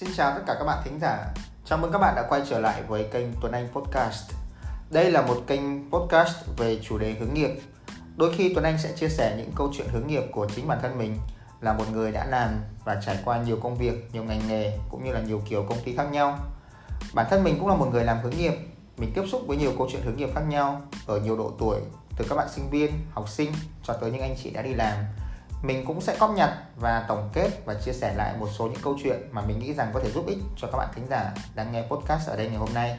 Xin chào tất cả các bạn thính giả. Chào mừng các bạn đã quay trở lại với kênh Tuấn Anh Podcast. Đây là một kênh podcast về chủ đề hướng nghiệp. Đôi khi Tuấn Anh sẽ chia sẻ những câu chuyện hướng nghiệp của chính bản thân mình là một người đã làm và trải qua nhiều công việc, nhiều ngành nghề cũng như là nhiều kiểu công ty khác nhau. Bản thân mình cũng là một người làm hướng nghiệp. Mình tiếp xúc với nhiều câu chuyện hướng nghiệp khác nhau ở nhiều độ tuổi, từ các bạn sinh viên, học sinh cho tới những anh chị đã đi làm mình cũng sẽ cóp nhặt và tổng kết và chia sẻ lại một số những câu chuyện mà mình nghĩ rằng có thể giúp ích cho các bạn thính giả đang nghe podcast ở đây ngày hôm nay.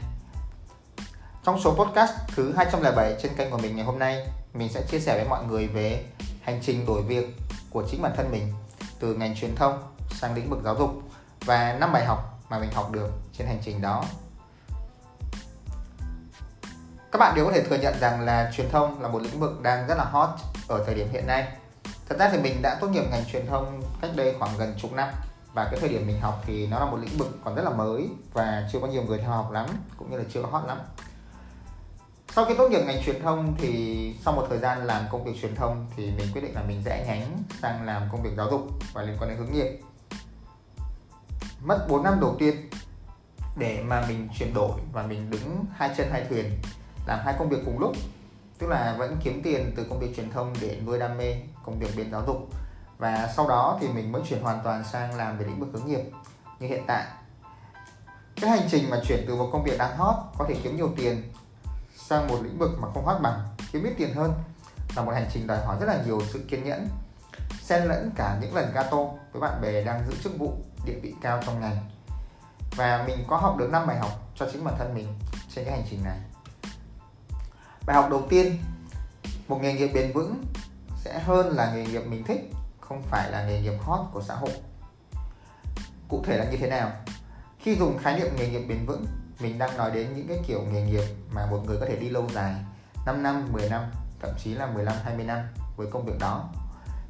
Trong số podcast thứ 207 trên kênh của mình ngày hôm nay, mình sẽ chia sẻ với mọi người về hành trình đổi việc của chính bản thân mình từ ngành truyền thông sang lĩnh vực giáo dục và năm bài học mà mình học được trên hành trình đó. Các bạn đều có thể thừa nhận rằng là truyền thông là một lĩnh vực đang rất là hot ở thời điểm hiện nay thật ra thì mình đã tốt nghiệp ngành truyền thông cách đây khoảng gần chục năm. Và cái thời điểm mình học thì nó là một lĩnh vực còn rất là mới và chưa có nhiều người theo học lắm, cũng như là chưa có hot lắm. Sau khi tốt nghiệp ngành truyền thông thì sau một thời gian làm công việc truyền thông thì mình quyết định là mình sẽ nhánh sang làm công việc giáo dục và liên quan đến hướng nghiệp. Mất 4 năm đầu tiên để mà mình chuyển đổi và mình đứng hai chân hai thuyền, làm hai công việc cùng lúc tức là vẫn kiếm tiền từ công việc truyền thông để nuôi đam mê công việc bên giáo dục. Và sau đó thì mình mới chuyển hoàn toàn sang làm về lĩnh vực hướng nghiệp như hiện tại. Cái hành trình mà chuyển từ một công việc đang hot, có thể kiếm nhiều tiền, sang một lĩnh vực mà không hot bằng, kiếm ít tiền hơn, là một hành trình đòi hỏi rất là nhiều sự kiên nhẫn, xen lẫn cả những lần gato với bạn bè đang giữ chức vụ địa vị cao trong ngành. Và mình có học được 5 bài học cho chính bản thân mình trên cái hành trình này bài học đầu tiên một nghề nghiệp bền vững sẽ hơn là nghề nghiệp mình thích không phải là nghề nghiệp hot của xã hội cụ thể là như thế nào khi dùng khái niệm nghề nghiệp bền vững mình đang nói đến những cái kiểu nghề nghiệp mà một người có thể đi lâu dài 5 năm, 10 năm, thậm chí là 15, 20 năm với công việc đó.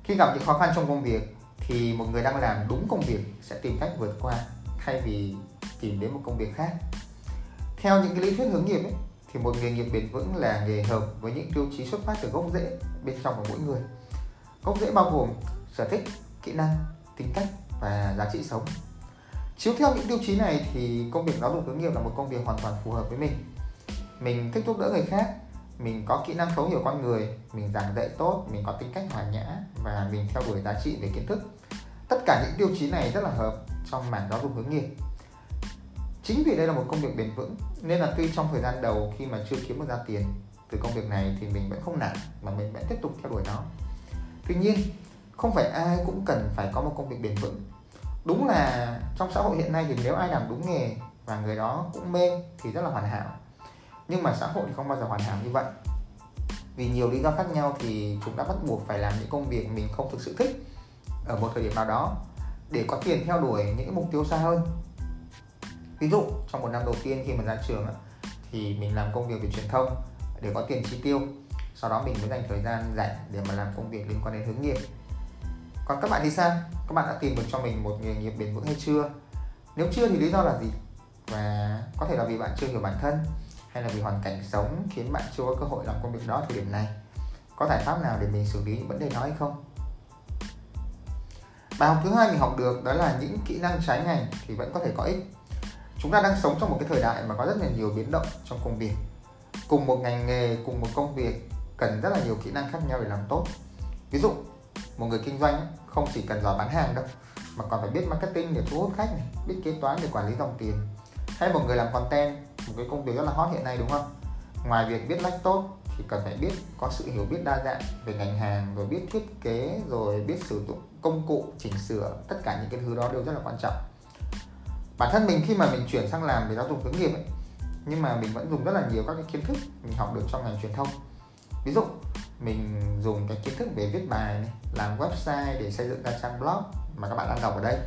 Khi gặp những khó khăn trong công việc thì một người đang làm đúng công việc sẽ tìm cách vượt qua thay vì tìm đến một công việc khác. Theo những cái lý thuyết hướng nghiệp ấy, thì một nghề nghiệp bền vững là nghề hợp với những tiêu chí xuất phát từ gốc rễ bên trong của mỗi người. Gốc rễ bao gồm sở thích, kỹ năng, tính cách và giá trị sống. Chiếu theo những tiêu chí này thì công việc giáo dục hướng nghiệp là một công việc hoàn toàn phù hợp với mình. Mình thích giúp đỡ người khác, mình có kỹ năng thấu hiểu con người, mình giảng dạy tốt, mình có tính cách hòa nhã và mình theo đuổi giá trị về kiến thức. Tất cả những tiêu chí này rất là hợp trong mảng giáo dục hướng nghiệp chính vì đây là một công việc bền vững, nên là tuy trong thời gian đầu khi mà chưa kiếm được ra tiền từ công việc này thì mình vẫn không nản, mà mình vẫn tiếp tục theo đuổi nó. Tuy nhiên, không phải ai cũng cần phải có một công việc bền vững. Đúng là trong xã hội hiện nay thì nếu ai làm đúng nghề và người đó cũng mê thì rất là hoàn hảo. Nhưng mà xã hội thì không bao giờ hoàn hảo như vậy. Vì nhiều lý do khác nhau thì chúng đã bắt buộc phải làm những công việc mình không thực sự thích ở một thời điểm nào đó để có tiền theo đuổi những mục tiêu xa hơn ví dụ, trong một năm đầu tiên khi mà ra trường thì mình làm công việc về truyền thông để có tiền chi tiêu. Sau đó mình mới dành thời gian rảnh để mà làm công việc liên quan đến hướng nghiệp. Còn các bạn thì sao? Các bạn đã tìm được cho mình một nghề nghiệp bền vững hay chưa? Nếu chưa thì lý do là gì? Và có thể là vì bạn chưa hiểu bản thân, hay là vì hoàn cảnh sống khiến bạn chưa có cơ hội làm công việc đó thời điểm này. Có giải pháp nào để mình xử lý những vấn đề đó hay không? Bài học thứ hai mình học được đó là những kỹ năng trái ngành thì vẫn có thể có ích chúng ta đang sống trong một cái thời đại mà có rất là nhiều biến động trong công việc. Cùng một ngành nghề, cùng một công việc, cần rất là nhiều kỹ năng khác nhau để làm tốt. Ví dụ, một người kinh doanh không chỉ cần giỏi bán hàng đâu, mà còn phải biết marketing để thu hút khách này, biết kế toán để quản lý dòng tiền. Hay một người làm content, một cái công việc rất là hot hiện nay, đúng không? Ngoài việc biết lách tốt, thì cần phải biết có sự hiểu biết đa dạng về ngành hàng, rồi biết thiết kế, rồi biết sử dụng công cụ, chỉnh sửa, tất cả những cái thứ đó đều rất là quan trọng bản thân mình khi mà mình chuyển sang làm về giáo dục hướng nghiệp ấy nhưng mà mình vẫn dùng rất là nhiều các cái kiến thức mình học được trong ngành truyền thông. Ví dụ mình dùng cái kiến thức về viết bài này, làm website để xây dựng ra trang blog mà các bạn đang đọc ở đây.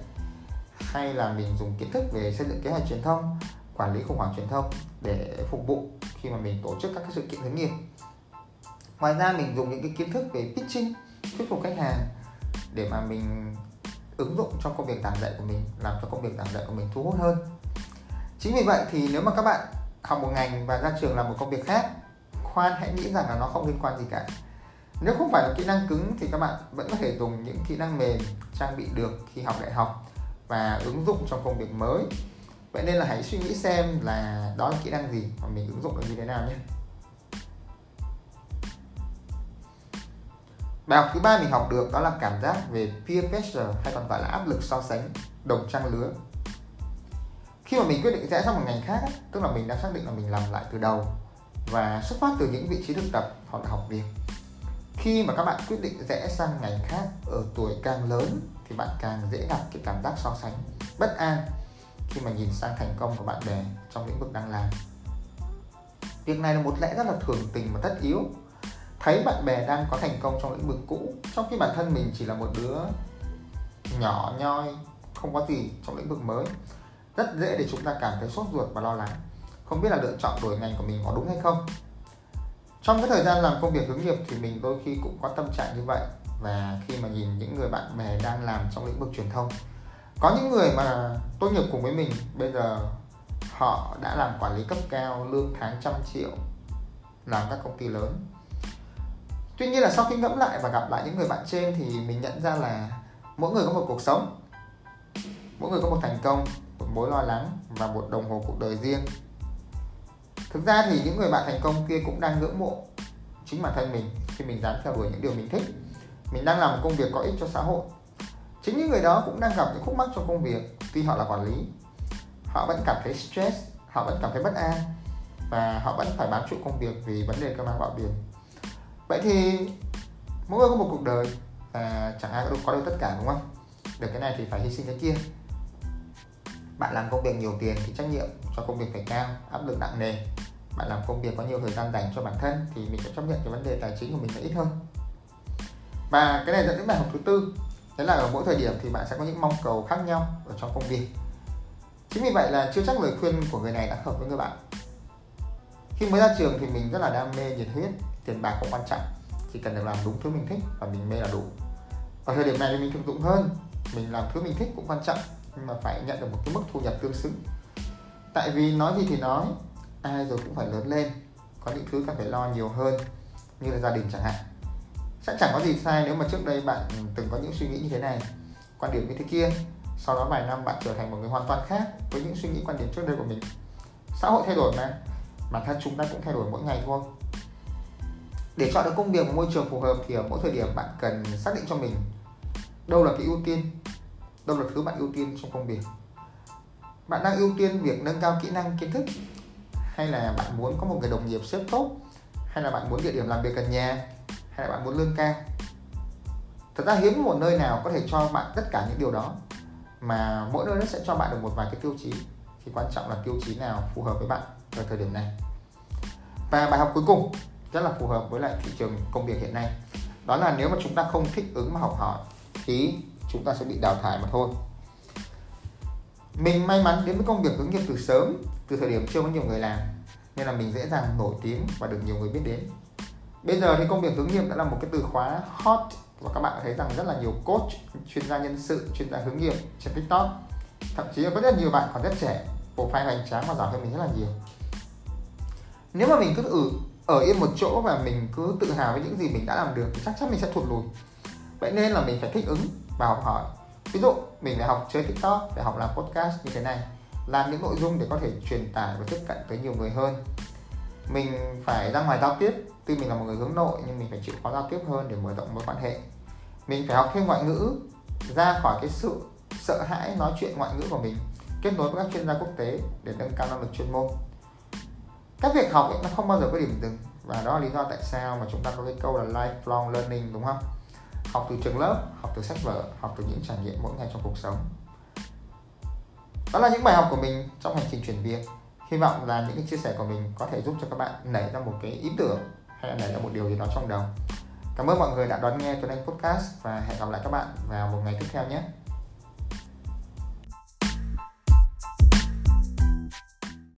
Hay là mình dùng kiến thức về xây dựng kế hoạch truyền thông quản lý khủng hoảng truyền thông để phục vụ khi mà mình tổ chức các cái sự kiện hướng nghiệp. Ngoài ra mình dùng những cái kiến thức về pitching thuyết phục khách hàng để mà mình ứng dụng trong công việc giảng dạy của mình, làm cho công việc giảng dạy của mình thu hút hơn. Chính vì vậy thì nếu mà các bạn học một ngành và ra trường làm một công việc khác, khoan hãy nghĩ rằng là nó không liên quan gì cả. Nếu không phải là kỹ năng cứng thì các bạn vẫn có thể dùng những kỹ năng mềm trang bị được khi học đại học và ứng dụng trong công việc mới. Vậy nên là hãy suy nghĩ xem là đó là kỹ năng gì mà mình ứng dụng được như thế nào nhé. Bài học thứ ba mình học được đó là cảm giác về peer pressure hay còn gọi là áp lực so sánh, đồng trang lứa. Khi mà mình quyết định rẽ sang một ngành khác tức là mình đã xác định là mình làm lại từ đầu và xuất phát từ những vị trí thực tập hoặc là học việc. Khi mà các bạn quyết định rẽ sang ngành khác ở tuổi càng lớn thì bạn càng dễ gặp cái cảm giác so sánh bất an khi mà nhìn sang thành công của bạn bè trong lĩnh vực đang làm. Việc này là một lẽ rất là thường tình và tất yếu thấy bạn bè đang có thành công trong lĩnh vực cũ, trong khi bản thân mình chỉ là một đứa nhỏ nhoi, không có gì trong lĩnh vực mới. Rất dễ để chúng ta cảm thấy sốt ruột và lo lắng, không biết là lựa chọn đổi ngành của mình có đúng hay không. Trong cái thời gian làm công việc hướng nghiệp thì mình đôi khi cũng có tâm trạng như vậy, và khi mà nhìn những người bạn bè đang làm trong lĩnh vực truyền thông, có những người mà tốt nghiệp cùng với mình, bây giờ họ đã làm quản lý cấp cao, lương tháng trăm triệu, làm các công ty lớn tuy nhiên là sau khi ngẫm lại và gặp lại những người bạn trên thì mình nhận ra là mỗi người có một cuộc sống, mỗi người có một thành công, một mối lo lắng và một đồng hồ cuộc đời riêng. Thực ra thì những người bạn thành công kia cũng đang ngưỡng mộ chính bản thân mình khi mình dám theo đuổi những điều mình thích. Mình đang làm một công việc có ích cho xã hội. Chính những người đó cũng đang gặp những khúc mắc trong công việc tuy họ là quản lý. Họ vẫn cảm thấy stress, họ vẫn cảm thấy bất an và họ vẫn phải bám trụ công việc vì vấn đề cơm ăn bạo biển vậy thì mỗi người có một cuộc đời và chẳng ai có được, có được tất cả đúng không? Được cái này thì phải hy sinh cái kia. Bạn làm công việc nhiều tiền thì trách nhiệm cho công việc phải cao áp lực nặng nề. Bạn làm công việc có nhiều thời gian dành cho bản thân thì mình sẽ chấp nhận cái vấn đề tài chính của mình sẽ ít hơn. Và cái này dẫn đến bài học thứ tư đấy là ở mỗi thời điểm thì bạn sẽ có những mong cầu khác nhau ở trong công việc. Chính vì vậy là chưa chắc lời khuyên của người này đã hợp với người bạn. Khi mới ra trường thì mình rất là đam mê nhiệt huyết tiền bạc không quan trọng. Chỉ cần được làm đúng thứ mình thích và mình mê là đủ. Ở thời điểm này thì mình thực dụng hơn. Mình làm thứ mình thích cũng quan trọng, nhưng mà phải nhận được một cái mức thu nhập tương xứng. Tại vì nói gì thì nói, ai rồi cũng phải lớn lên, có những thứ cần phải lo nhiều hơn, như là gia đình chẳng hạn. Sẽ chẳng có gì sai nếu mà trước đây bạn từng có những suy nghĩ như thế này, quan điểm như thế kia, sau đó vài năm bạn trở thành một người hoàn toàn khác với những suy nghĩ quan điểm trước đây của mình. Xã hội thay đổi mà, bản thân chúng ta cũng thay đổi mỗi ngày thôi để chọn được công việc và môi trường phù hợp thì ở mỗi thời điểm bạn cần xác định cho mình đâu là cái ưu tiên, đâu là thứ bạn ưu tiên trong công việc. Bạn đang ưu tiên việc nâng cao kỹ năng kiến thức hay là bạn muốn có một người đồng nghiệp xếp tốt, hay là bạn muốn địa điểm làm việc gần nhà, hay là bạn muốn lương cao? Thật ra hiếm một nơi nào có thể cho bạn tất cả những điều đó, mà mỗi nơi nó sẽ cho bạn được một vài cái tiêu chí. Thì quan trọng là tiêu chí nào phù hợp với bạn ở thời điểm này. Và bài học cuối cùng rất là phù hợp với lại thị trường công việc hiện nay. Đó là nếu mà chúng ta không thích ứng mà học hỏi, thì chúng ta sẽ bị đào thải mà thôi. Mình may mắn đến với công việc hướng nghiệp từ sớm, từ thời điểm chưa có nhiều người làm, nên là mình dễ dàng nổi tiếng và được nhiều người biết đến. Bây giờ thì công việc hướng nghiệp đã là một cái từ khóa hot và các bạn thấy rằng rất là nhiều coach, chuyên gia nhân sự, chuyên gia hướng nghiệp trên tiktok. Thậm chí là có rất nhiều bạn còn rất trẻ, profile hoành tráng và giỏi hơn mình rất là nhiều. Nếu mà mình cứ ừ ở yên một chỗ và mình cứ tự hào với những gì mình đã làm được thì chắc chắn mình sẽ thụt lùi. Vậy nên là mình phải thích ứng và học hỏi. Ví dụ, mình phải học chơi tiktok để học làm podcast như thế này, làm những nội dung để có thể truyền tải và tiếp cận tới nhiều người hơn. Mình phải ra ngoài giao tiếp, tuy mình là một người hướng nội nhưng mình phải chịu khó giao tiếp hơn để mở rộng mối quan hệ. Mình phải học thêm ngoại ngữ, ra khỏi cái sự sợ hãi nói chuyện ngoại ngữ của mình, kết nối với các chuyên gia quốc tế để nâng cao năng lực chuyên môn các việc học ấy, nó không bao giờ có điểm dừng. Và đó là lý do tại sao mà chúng ta có cái câu là lifelong learning đúng không? Học từ trường lớp học từ sách vở học từ những trải nghiệm mỗi ngày trong cuộc sống. Đó là những bài học của mình trong hành trình chuyển việc. Hy vọng là những cái chia sẻ của mình có thể giúp cho các bạn nảy ra một cái ý tưởng hay là nảy ra một điều gì đó trong đầu. Cảm ơn mọi người đã đón nghe tuấn anh podcast và hẹn gặp lại các bạn vào một ngày tiếp theo nhé.